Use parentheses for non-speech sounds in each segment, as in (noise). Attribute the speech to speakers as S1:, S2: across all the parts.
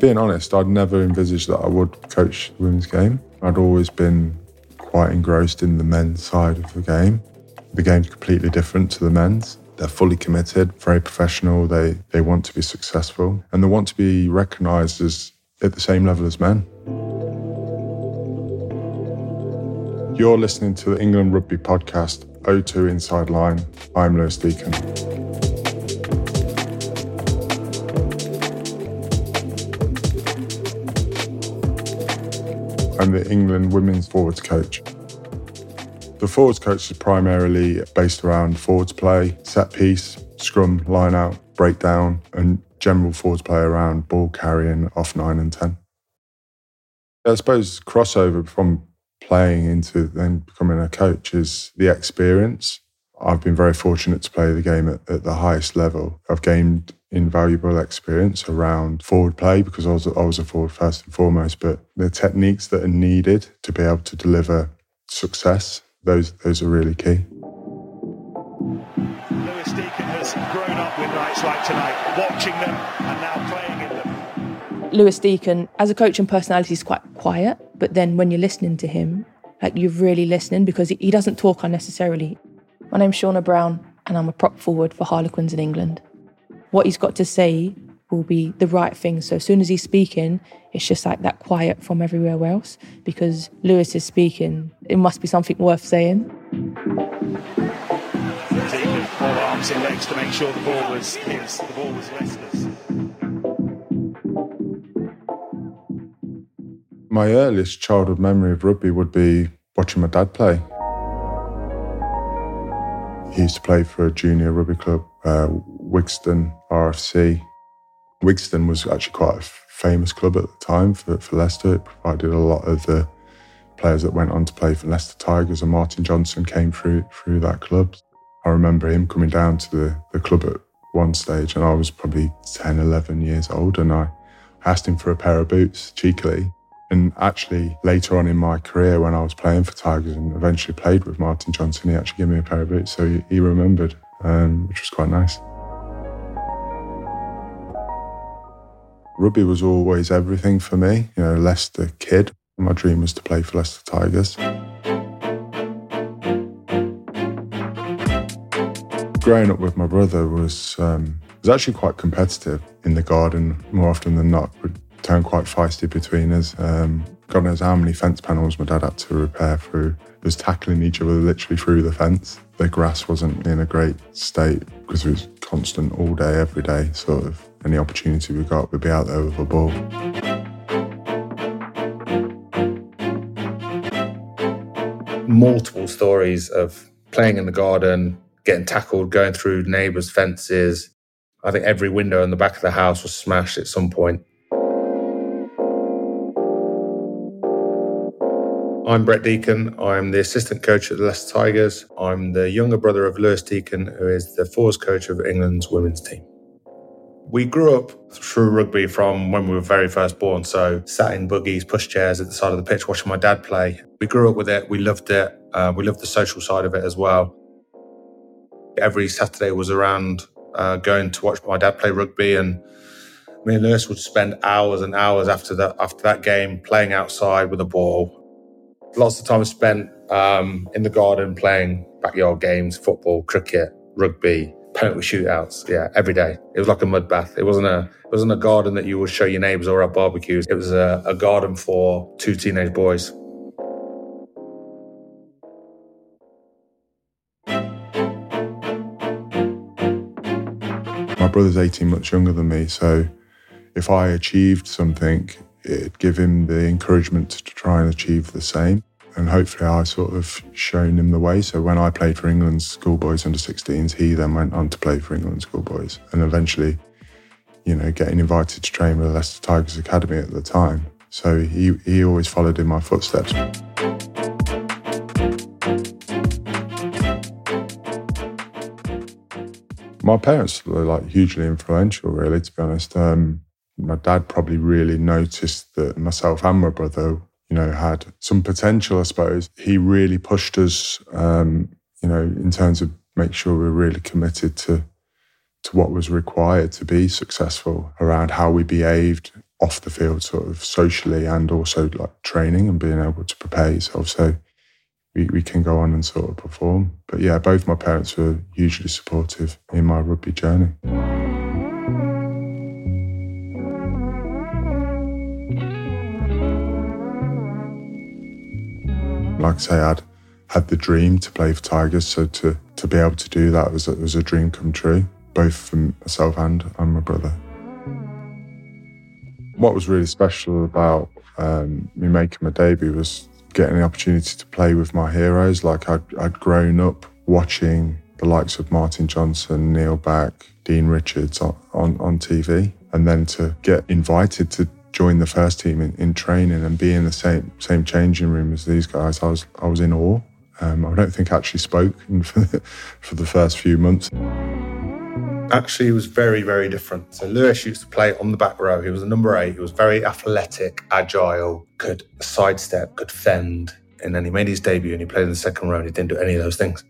S1: being honest, I'd never envisaged that I would coach the women's game. I'd always been quite engrossed in the men's side of the game. The game's completely different to the men's. They're fully committed, very professional. They they want to be successful and they want to be recognised as at the same level as men. You're listening to the England Rugby Podcast, O2 Inside Line. I'm Lewis Deacon. I'm the England women's forwards coach. The forwards coach is primarily based around forwards play, set piece, scrum, line out, breakdown, and general forwards play around ball carrying off 9 and 10. I suppose crossover from playing into then becoming a coach is the experience. I've been very fortunate to play the game at, at the highest level. I've gained invaluable experience around forward play because I was, I was a forward first and foremost, but the techniques that are needed to be able to deliver success, those, those are really key.
S2: Lewis Deacon has grown up with nights like tonight, watching them and now playing in them.
S3: Lewis Deacon, as a coach and personality, is quite quiet, but then when you're listening to him, like you're really listening because he doesn't talk unnecessarily. My name's Shaunagh Brown, and I'm a prop forward for Harlequins in England what he's got to say will be the right thing. So as soon as he's speaking, it's just like that quiet from everywhere else because Lewis is speaking. It must be something worth saying.
S1: My earliest childhood memory of rugby would be watching my dad play. He used to play for a junior rugby club, uh, Wigston RFC. Wigston was actually quite a famous club at the time for, for Leicester. It provided a lot of the players that went on to play for Leicester Tigers, and Martin Johnson came through through that club. I remember him coming down to the, the club at one stage, and I was probably 10, 11 years old, and I asked him for a pair of boots cheekily. And actually, later on in my career, when I was playing for Tigers and eventually played with Martin Johnson, he actually gave me a pair of boots. So he, he remembered, um, which was quite nice. Rugby was always everything for me. You know, Leicester kid. My dream was to play for Leicester Tigers. Growing up with my brother was um, was actually quite competitive in the garden. More often than not, would turn quite feisty between us. Um, God knows how many fence panels my dad had to repair through. Was tackling each other literally through the fence. The grass wasn't in a great state because it was constant all day, every day. Sort of any opportunity we got, we'd be out there with a ball.
S4: Multiple stories of playing in the garden, getting tackled, going through neighbours' fences. I think every window in the back of the house was smashed at some point. I'm Brett Deacon. I'm the assistant coach at the Leicester Tigers. I'm the younger brother of Lewis Deacon, who is the forwards coach of England's women's team. We grew up through rugby from when we were very first born. So, sat in buggies, pushchairs at the side of the pitch, watching my dad play. We grew up with it. We loved it. Uh, we loved the social side of it as well. Every Saturday was around uh, going to watch my dad play rugby, and me and Lewis would spend hours and hours after that after that game playing outside with a ball, lots of time spent um, in the garden playing backyard games, football, cricket, rugby, penalty shootouts. Yeah, every day. It was like a mud bath. It wasn't a it wasn't a garden that you would show your neighbours or at barbecues. It was a, a garden for two teenage boys.
S1: My brother's 18 months younger than me, so if I achieved something, it'd give him the encouragement to try and achieve the same. And hopefully, I sort of shown him the way. So when I played for England's schoolboys under 16s, he then went on to play for England's schoolboys, and eventually, you know, getting invited to train with the Leicester Tigers Academy at the time. So he he always followed in my footsteps. My parents were like hugely influential, really, to be honest. Um, my dad probably really noticed that myself and my brother, you know, had some potential, I suppose. He really pushed us, um, you know, in terms of make sure we we're really committed to to what was required to be successful around how we behaved off the field, sort of socially and also like training and being able to prepare yourself. So we, we can go on and sort of perform. But yeah, both my parents were hugely supportive in my rugby journey. Like I say, I'd had the dream to play for Tigers, so to, to be able to do that was a, was a dream come true, both for myself and, and my brother. What was really special about um, me making my debut was getting the opportunity to play with my heroes. Like I'd, I'd grown up watching the likes of Martin Johnson, Neil Back, Dean Richards on, on, on TV, and then to get invited to join the first team in, in, training and be in the same same changing room as these guys, I was I was in awe. Um, I don't think I actually spoke (laughs) for the, for the first few months.
S4: Actually, it was very, very different. So Lewis used to play on the back row. He was a number eight. He was very athletic, agile, could sidestep, could fend. And then he made his debut and he played in the second row and he didn't do any of those things.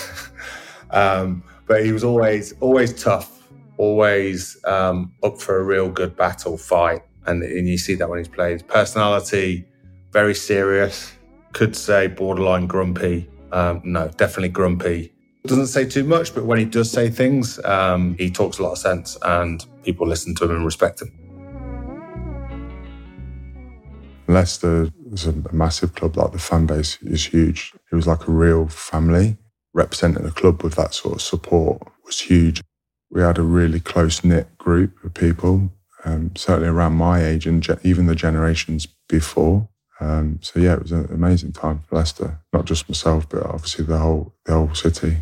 S4: (laughs) um, but he was always, always tough, always um, up for a real good battle fight. And, and you see that when he's played. Personality, very serious, could say borderline grumpy. Um, no, definitely grumpy doesn't say too much, but when he does say things, um, he talks a lot of sense and people listen to him and respect him.
S1: Leicester is a massive club, like the fan base is huge. It was like a real family. Representing a club with that sort of support was huge. We had a really close knit group of people, um, certainly around my age and ge- even the generations before. Um, so yeah, it was an amazing time for Leicester. Not just myself, but obviously the whole the whole city.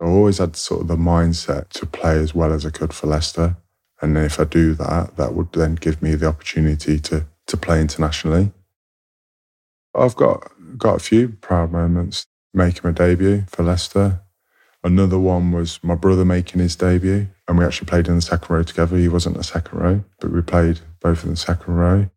S1: I always had sort of the mindset to play as well as I could for Leicester. And if I do that, that would then give me the opportunity to, to play internationally. I've got, got a few proud moments making my debut for Leicester. Another one was my brother making his debut, and we actually played in the second row together. He wasn't a second row, but we played both in the second row.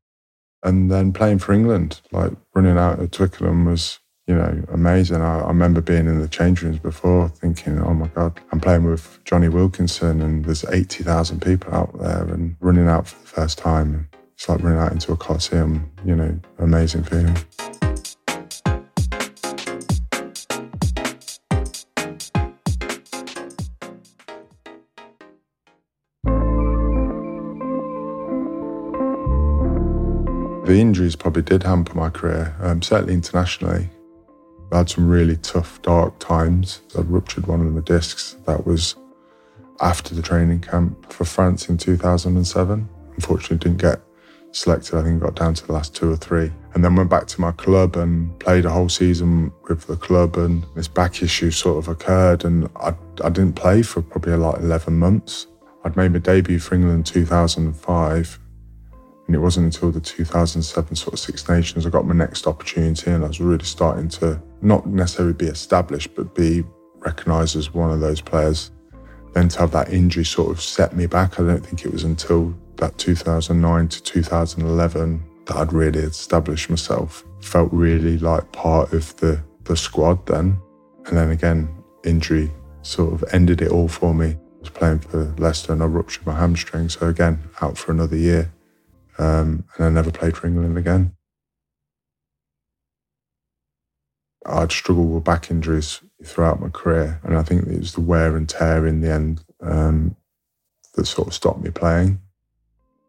S1: And then playing for England, like running out at Twickenham was you know, amazing. I, I, remember being in the change rooms before thinking, oh my God, I'm playing with Jonny Wilkinson and there's 80,000 people out there and running out for the first time. It's like running out into a coliseum, you know, amazing feeling. The injuries probably did hamper my career, um, certainly internationally. I had some really tough, dark times. I ruptured one of my discs. That was after the training camp for France in 2007. Unfortunately, didn't get selected. I think got down to the last two or three. And then went back to my club and played a whole season with the club. And this back issue sort of occurred. And I, I didn't play for probably like 11 months. I'd made my debut for England in 2005 and it wasn't until the 2007 sort of Six Nations I got my next opportunity and I was really starting to not necessarily be established, but be recognised as one of those players. Then to have that injury sort of set me back. I don't think it was until that 2009 to 2011 that I'd really established myself. Felt really like part of the, the squad then. And then again, injury sort of ended it all for me. I was playing for Leicester and I ruptured my hamstring. So again, out for another year um, and I never played for England again. I'd struggled with back injuries throughout my career, and I think it was the wear and tear in the end um, that sort of stopped me playing.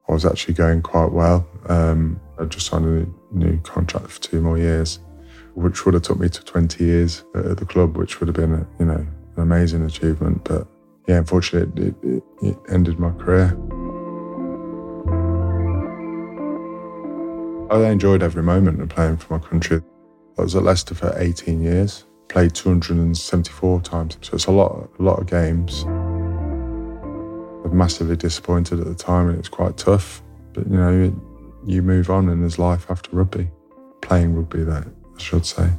S1: I was actually going quite well. Um, I just signed a new contract for two more years, which would have took me to 20 years at the club, which would have been, a, you know, an amazing achievement. But yeah, unfortunately, it, it, it ended my career. I enjoyed every moment of playing for my country. I was at Leicester for 18 years, played 274 times, so it's a lot, a lot of games. I was massively disappointed at the time, and it was quite tough. But you know, you move on, and there's life after rugby, playing rugby. That I should say.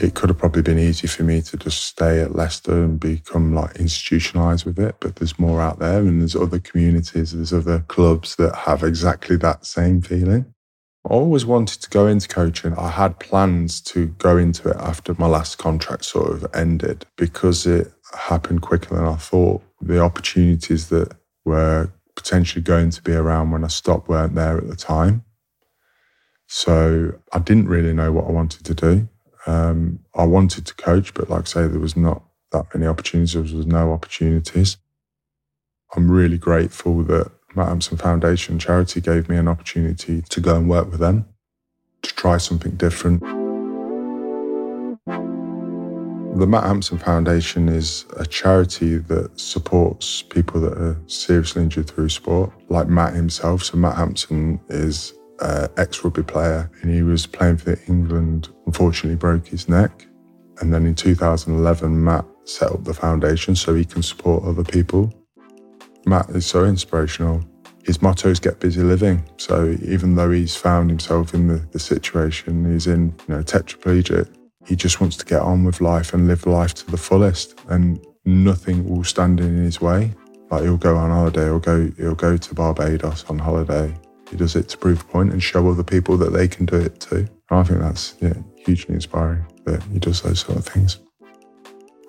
S1: It could have probably been easy for me to just stay at Leicester and become like institutionalized with it. But there's more out there and there's other communities, there's other clubs that have exactly that same feeling. I always wanted to go into coaching. I had plans to go into it after my last contract sort of ended because it happened quicker than I thought. The opportunities that were potentially going to be around when I stopped weren't there at the time. So I didn't really know what I wanted to do. Um, I wanted to coach, but like I say, there was not that many opportunities. There was no opportunities. I'm really grateful that Matt Hampson Foundation charity gave me an opportunity to go and work with them to try something different. The Matt Hampson Foundation is a charity that supports people that are seriously injured through sport, like Matt himself. So, Matt Hampson is uh, ex rugby player, and he was playing for England. Unfortunately, broke his neck, and then in 2011, Matt set up the foundation so he can support other people. Matt is so inspirational. His motto is "Get busy living." So even though he's found himself in the, the situation, he's in you know tetraplegic. He just wants to get on with life and live life to the fullest, and nothing will stand in his way. Like he'll go on holiday, he'll go, he'll go to Barbados on holiday, he does it to prove a point and show other people that they can do it too. And I think that's yeah, hugely inspiring that he does those sort of things.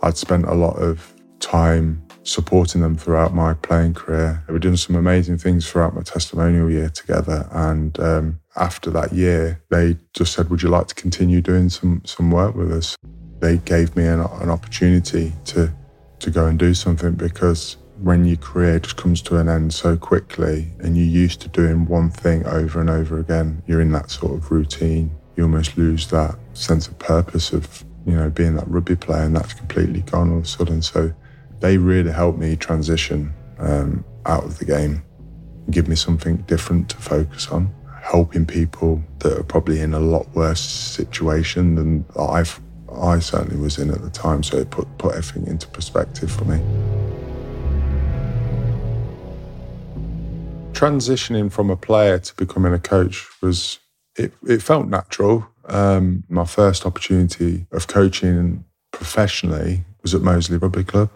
S1: I'd spent a lot of time supporting them throughout my playing career. We were doing some amazing things throughout my testimonial year together. And um, after that year, they just said, "Would you like to continue doing some some work with us?" They gave me an, an opportunity to to go and do something because when your career just comes to an end so quickly and you're used to doing one thing over and over again, you're in that sort of routine. You almost lose that sense of purpose of, you know, being that rugby player and that's completely gone all of a sudden. So they really helped me transition um, out of the game, give me something different to focus on, helping people that are probably in a lot worse situation than I've I certainly was in at the time. So it put, put everything into perspective for me. Transitioning from a player to becoming a coach was it, it felt natural. Um, my first opportunity of coaching professionally was at Moseley Rugby Club.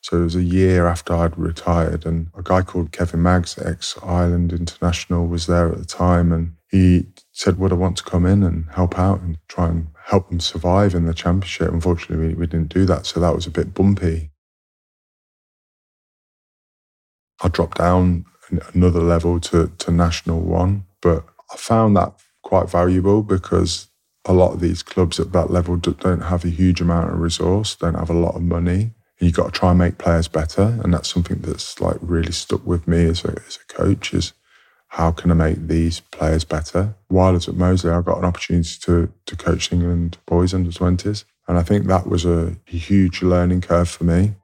S1: So it was a year after I'd retired, and a guy called Kevin Maggs, ex Ireland international, was there at the time, and he said, "Would I want to come in and help out and try and help them survive in the championship?" Unfortunately, we, we didn't do that, so that was a bit bumpy. I dropped down another level to, to national one. But I found that quite valuable because a lot of these clubs at that level don't have a huge amount of resource, don't have a lot of money. And you've got to try and make players better. And that's something that's like really stuck with me as a, as a coach is how can I make these players better? While I was at Moseley, I got an opportunity to, to coach England boys under 20s. And I think that was a huge learning curve for me.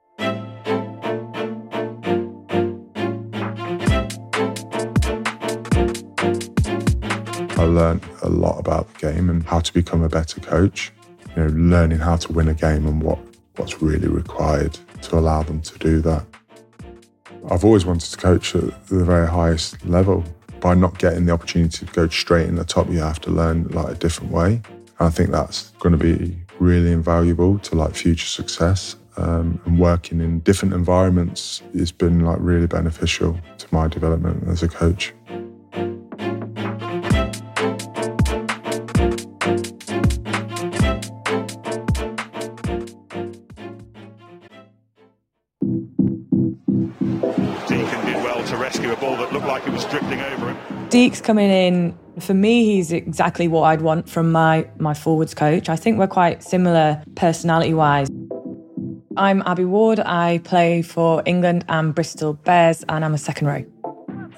S1: Learned a lot about the game and how to become a better coach. You know, learning how to win a game and what, what's really required to allow them to do that. I've always wanted to coach at the very highest level. By not getting the opportunity to go straight in the top, you have to learn like a different way. And I think that's going to be really invaluable to like future success. Um, and working in different environments has been like really beneficial to my development as a coach.
S5: Deek's coming in. For me, he's exactly what I'd want from my my forwards coach. I think we're quite similar personality wise. I'm Abby Ward. I play for England and Bristol Bears, and I'm a second row.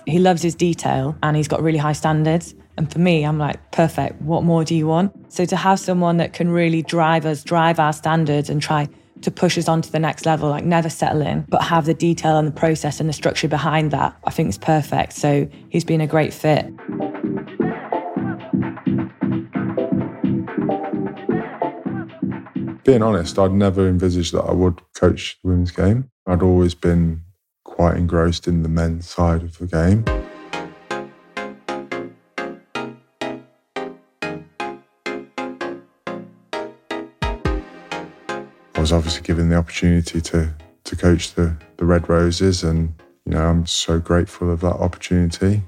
S5: He loves his detail and he's got really high standards. And for me, I'm like, perfect. What more do you want? So to have someone that can really drive us, drive our standards, and try to push us on to the next level, like never settle in, but have the detail and the process and the structure behind that, I think is perfect. So he's been a great fit.
S1: Being honest, I'd never envisaged that I would coach the women's game. I'd always been quite engrossed in the men's side of the game. Was obviously given the opportunity to to coach the the Red Roses, and you know I'm so grateful of that opportunity.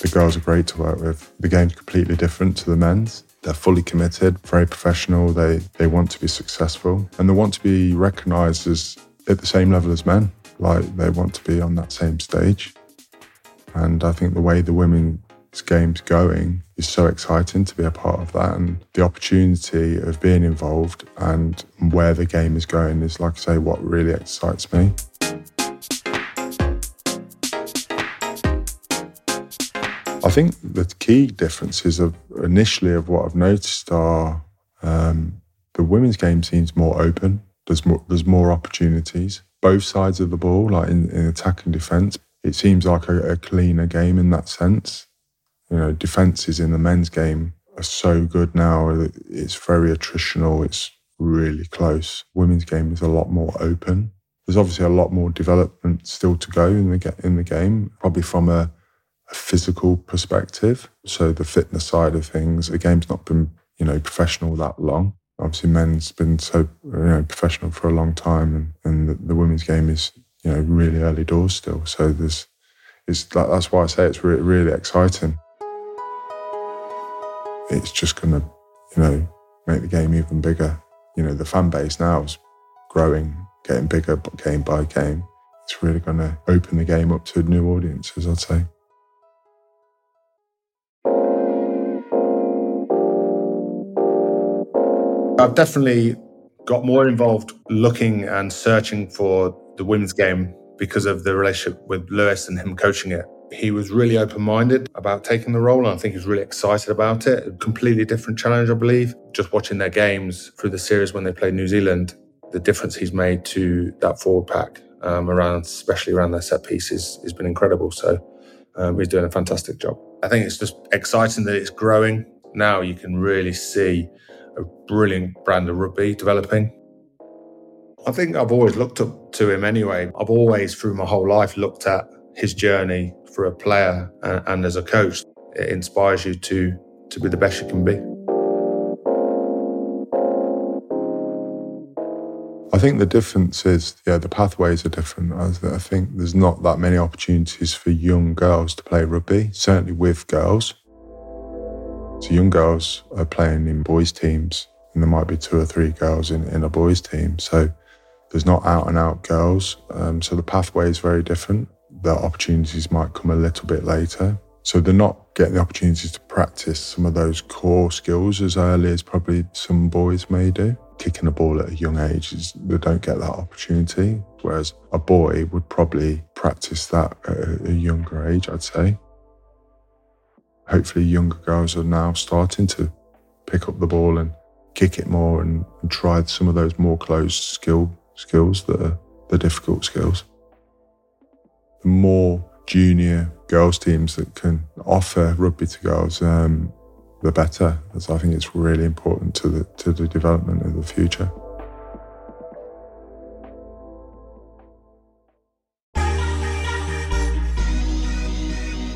S1: The girls are great to work with. The game's completely different to the men's. They're fully committed, very professional. They they want to be successful and they want to be recognised as at the same level as men. Like they want to be on that same stage. And I think the way the women's game's going is so exciting to be a part of that. And the opportunity of being involved and where the game is going is, like I say, what really excites me. I think the key differences of initially of what I've noticed are um, the women's game seems more open. There's more there's more opportunities. Both sides of the ball, like in, in attack and defence, it seems like a, a cleaner game in that sense. You know, defences in the men's game are so good now. It's very attritional. It's really close. Women's game is a lot more open. There's obviously a lot more development still to go in the in the game, probably from a a physical perspective. So the fitness side of things, the game's not been, you know, professional that long. Obviously, men's been so you know professional for a long time, and, and the, the women's game is you know really early doors still. So there's, it's that's why I say it's re- really exciting. It's just going to, you know, make the game even bigger. You know, the fan base now is growing, getting bigger game by game. It's really going to open the game up to new audiences, I'd say.
S4: I've definitely got more involved looking and searching for the women's game because of the relationship with Lewis and him coaching it. He was really open minded about taking the role, and I think he was really excited about it. A completely different challenge, I believe. Just watching their games through the series when they played New Zealand, the difference he's made to that forward pack um, around, especially around their set pieces, has been incredible. So um, he's doing a fantastic job. I think it's just exciting that it's growing. Now you can really see a brilliant brand of rugby developing. I think I've always looked up to him anyway. I've always, through my whole life, looked at his journey for a player and, and as a coach. It inspires you to to be the best you can be.
S1: I think the difference is, yeah, the pathways are different. I think there's not that many opportunities for young girls to play rugby, certainly with girls. So young girls are playing in boys' teams, and there might be two or three girls in, in a boys' team. So there's not out and out girls. Um, so the pathway is very different. The opportunities might come a little bit later. So they're not getting the opportunities to practice some of those core skills as early as probably some boys may do. Kicking a ball at a young age, is, they don't get that opportunity. Whereas a boy would probably practice that at a younger age, I'd say hopefully younger girls are now starting to pick up the ball and kick it more and, and try some of those more closed skill skills that are the difficult skills. The more junior girls teams that can offer rugby to girls, um, the better. As I think it's really important to the to the development of the future.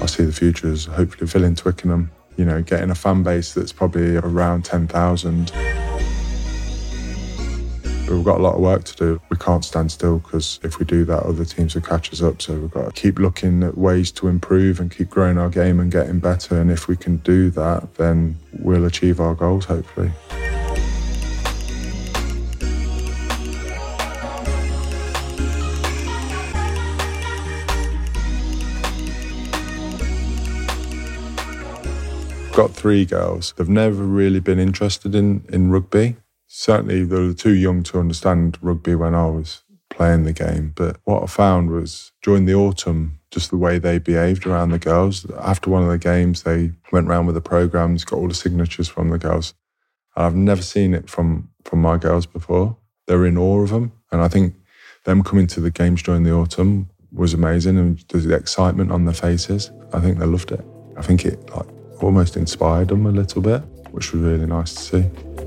S1: I see the future as hopefully filling Twickenham, you know, getting a fan base that's probably around 10,000. We've got a lot of work to do. We can't stand still because if we do that, other teams will catch us up. So we've got to keep looking at ways to improve and keep growing our game and getting better. And if we can do that, then we'll achieve our goals, hopefully. got three girls. They've never really been interested in, in rugby. Certainly, they were too young to understand rugby when I was playing the game. But what I found was during the autumn, just the way they behaved around the girls. After one of the games, they went around with the programs, got all the signatures from the girls. And I've never seen it from, from my girls before. They're in awe of them. And I think them coming to the games during the autumn was amazing. And the excitement on their faces, I think they loved it. I think it like almost inspired them a little bit, which was really nice to see.